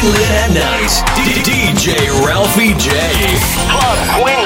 Quinlan at night. DJ Ralphie J. Club Quinlan.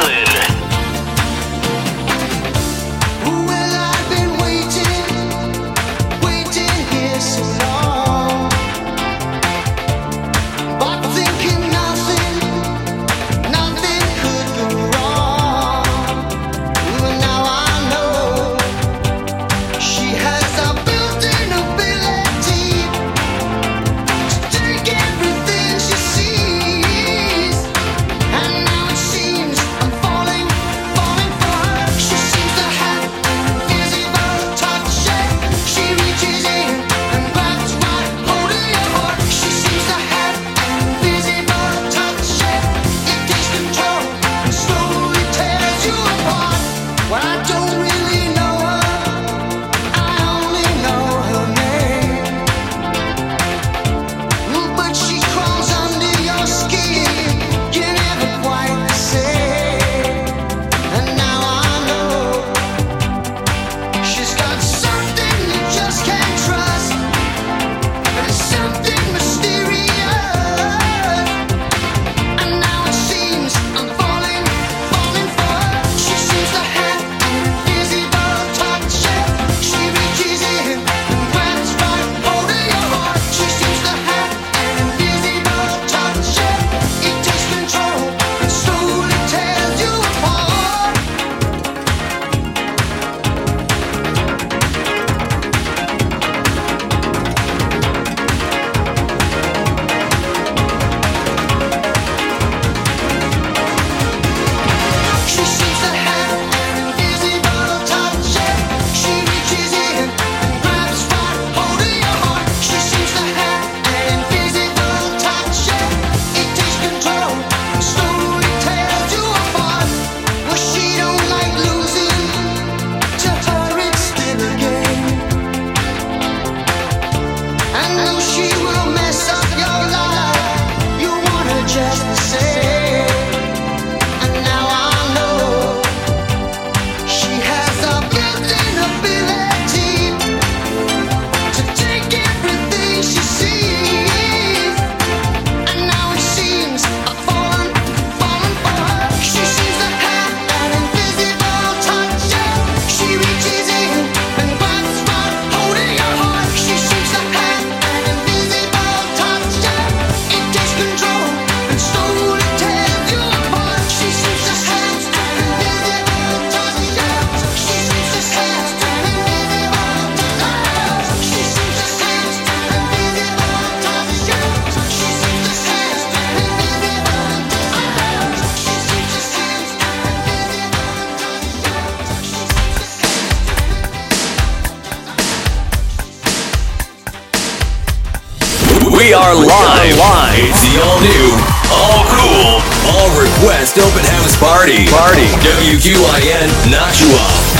Live. live. It's the all new, all cool, all request open house party. Party. WQIN Nashua.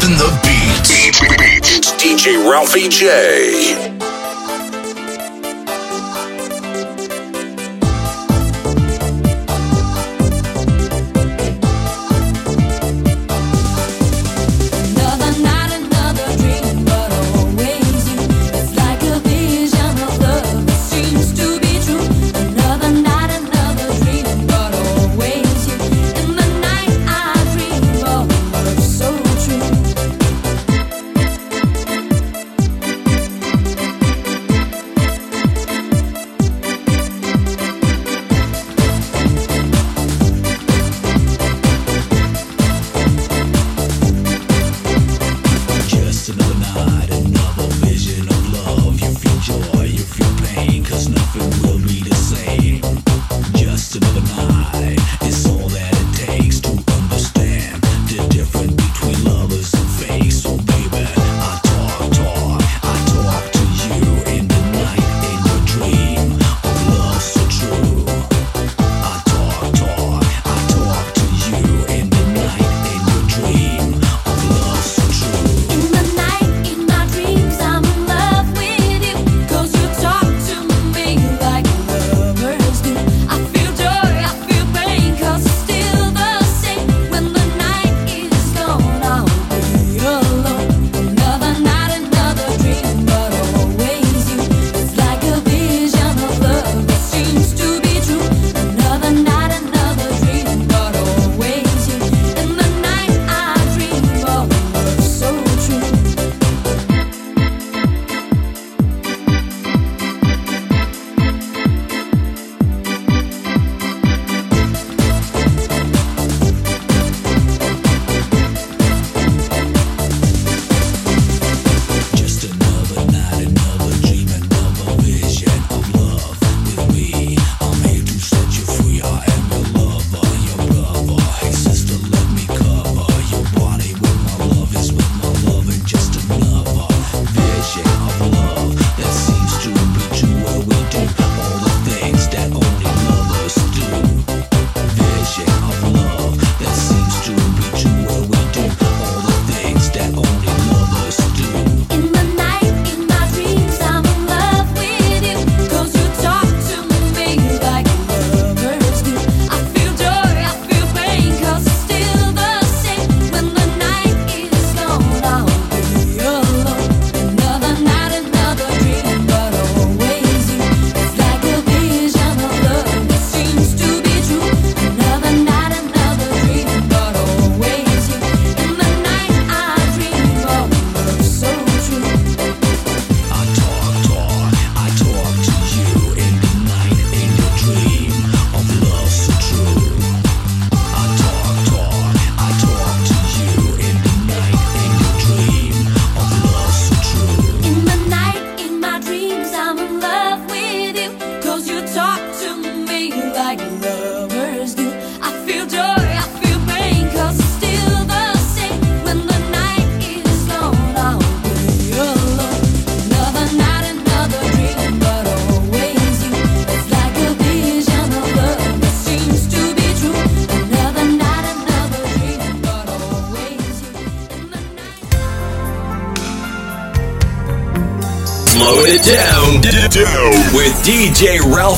Dropping the beats. It's DJ Ralphie J.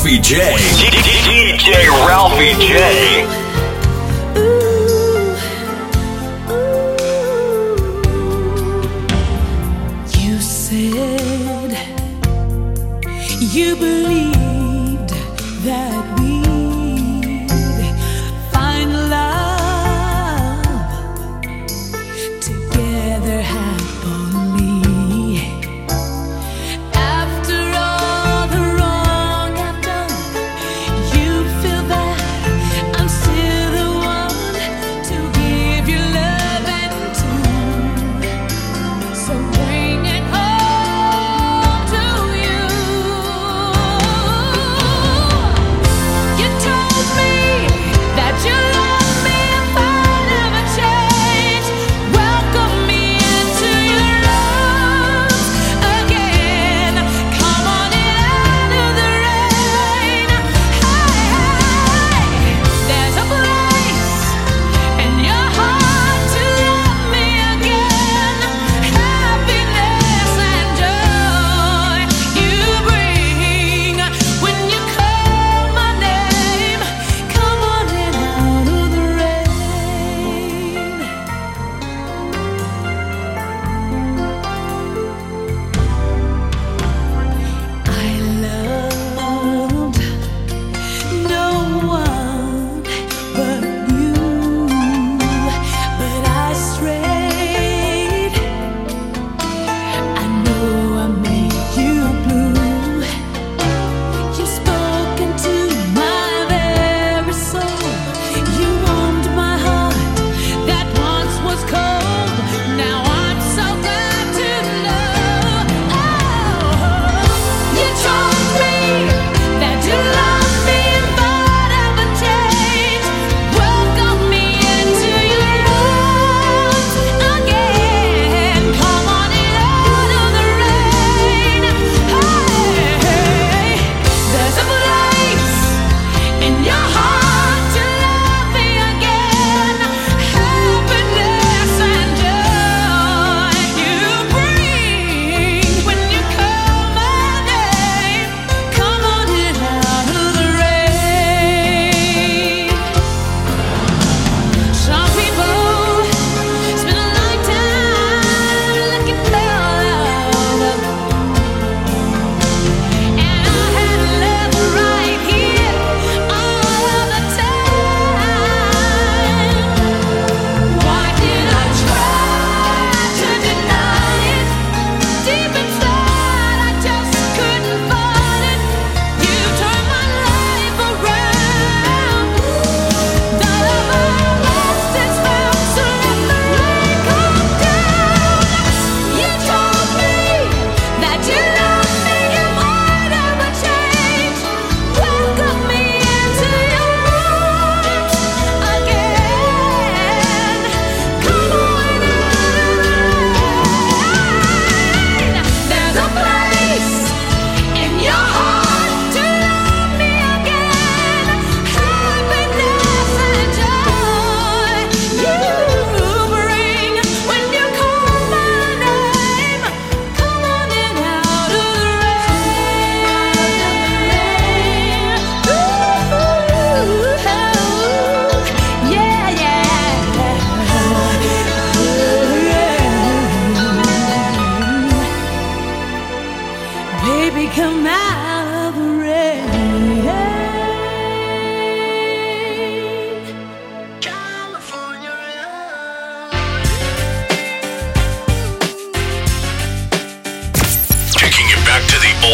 Ralphie J. DJ Ralphie J.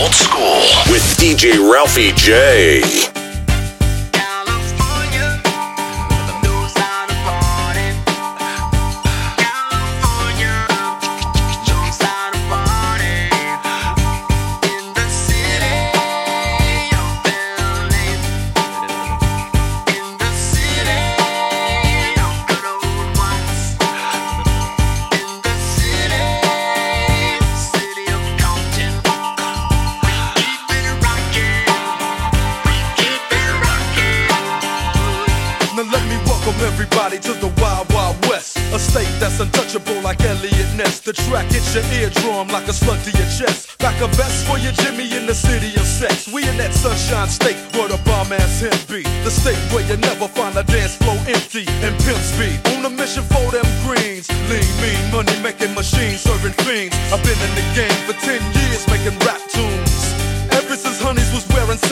Old School with DJ Ralphie J.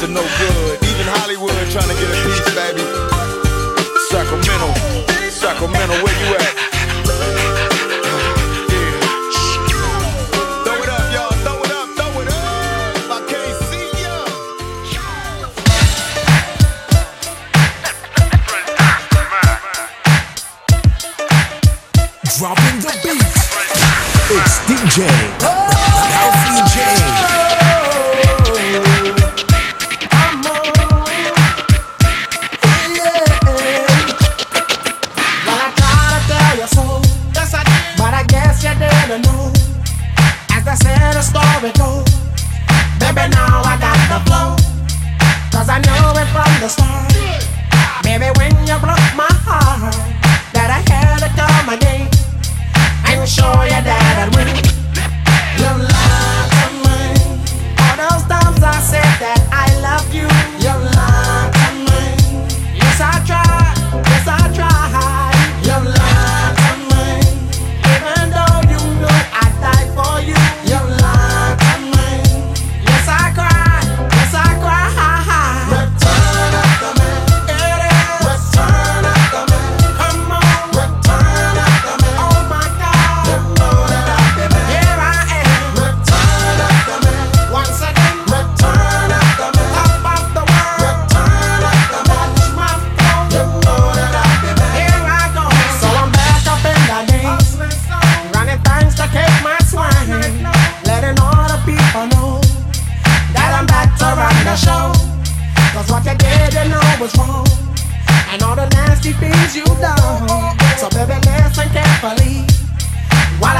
to no good. Even Hollywood trying to get a piece, baby. Sacramento, Sacramento, where you at? show you that I will.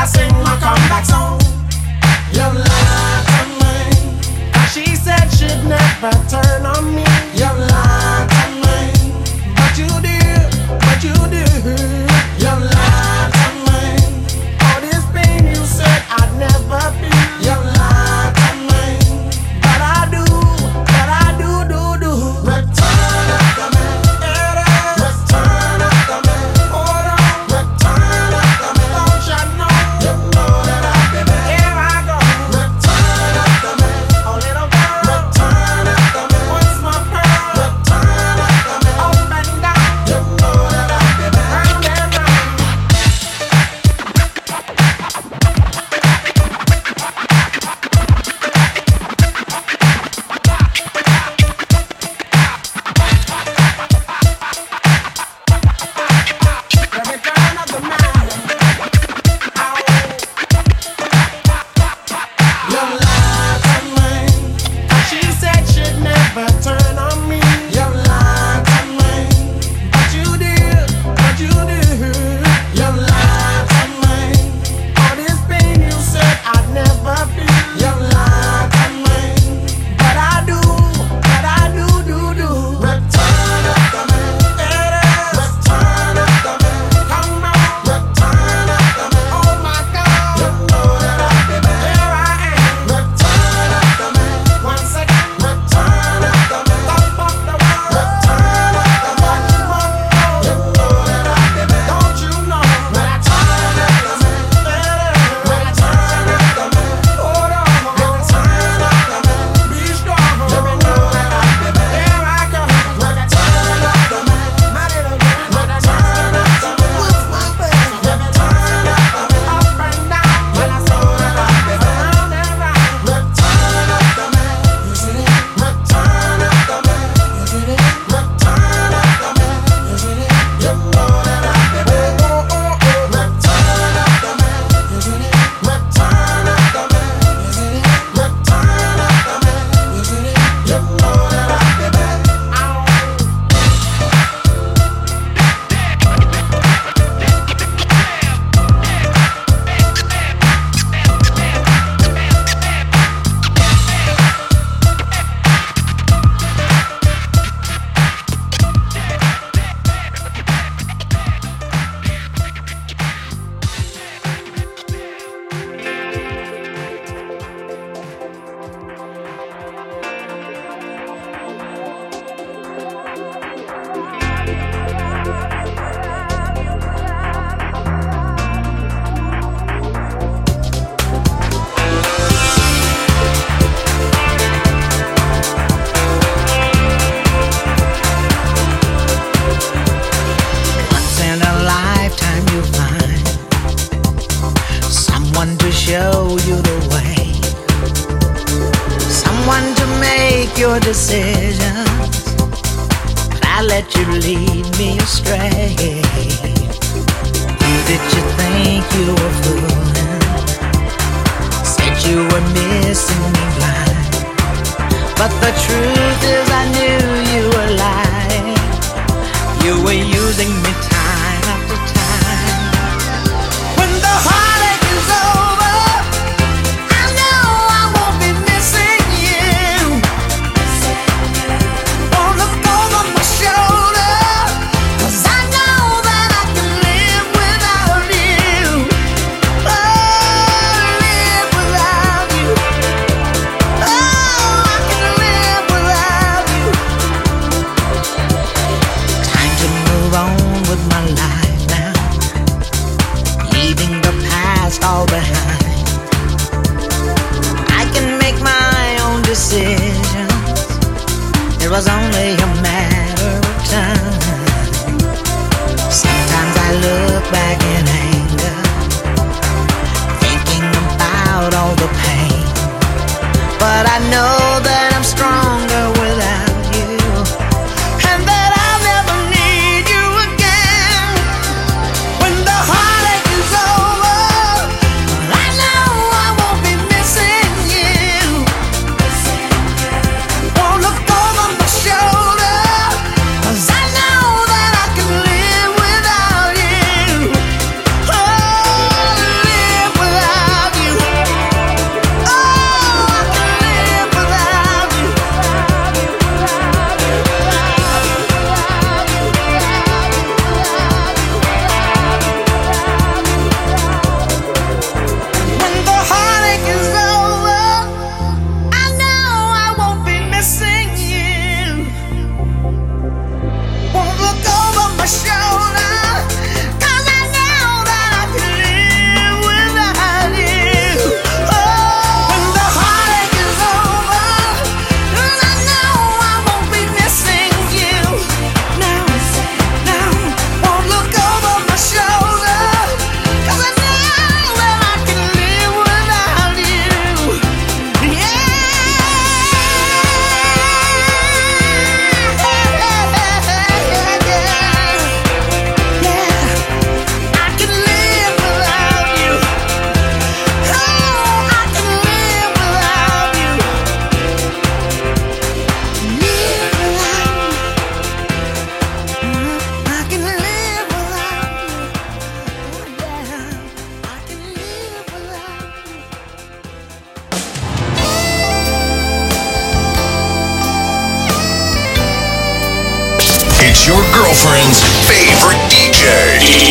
sing my comeback song. You lied to me. She said she'd never turn on me. You decisions, I let you lead me astray. Who did you think you were fooling? Said you were missing me blind, but the truth is I knew.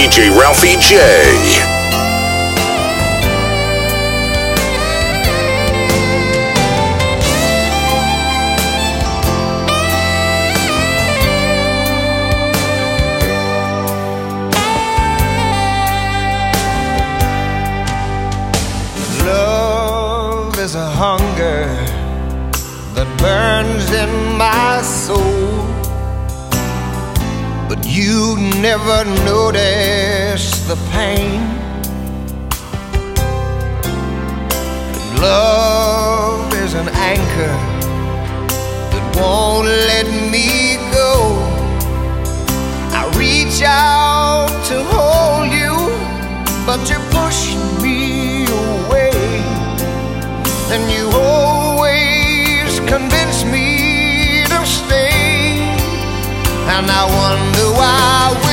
DJ. Ralphie J. And I wonder why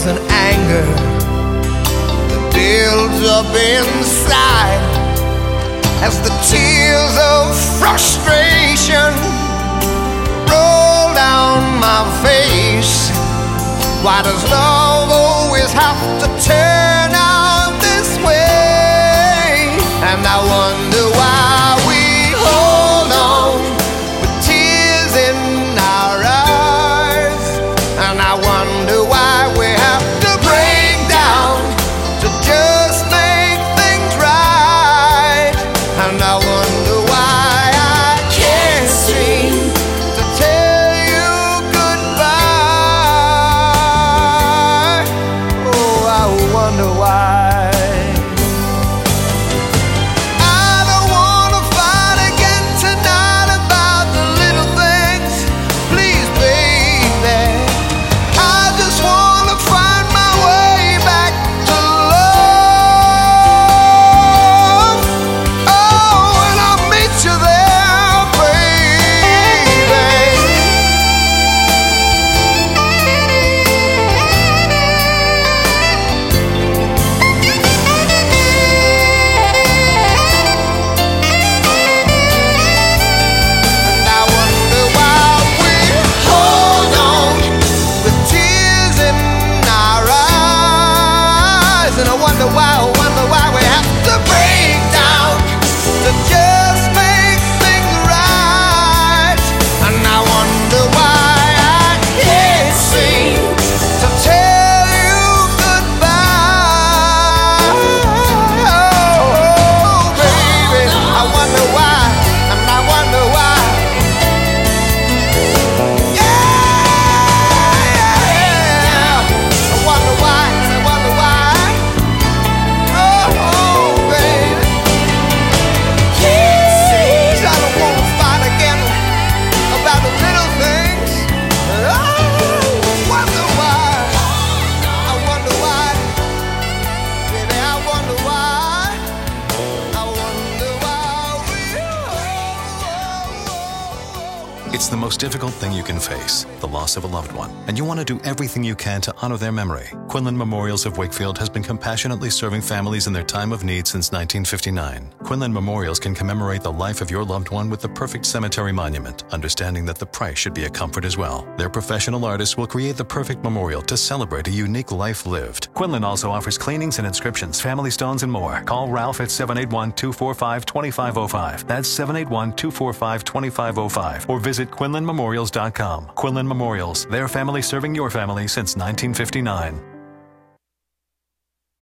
is an anger that builds up inside as the tears of frustration roll down my face. Why does love always have to turn difficult thing you can face, the loss of a loved one, and you want to do everything you can to honor their memory. Quinlan Memorials of Wakefield has been compassionately serving families in their time of need since 1959. Quinlan Memorials can commemorate the life of your loved one with the perfect cemetery monument, understanding that the price should be a comfort as well. Their professional artists will create the perfect memorial to celebrate a unique life lived. Quinlan also offers cleanings and inscriptions, family stones, and more. Call Ralph at 781 245 2505. That's 781 245 2505. Or visit QuinlanMemorials.com. Quinlan Memorials, their family serving your family since 1959.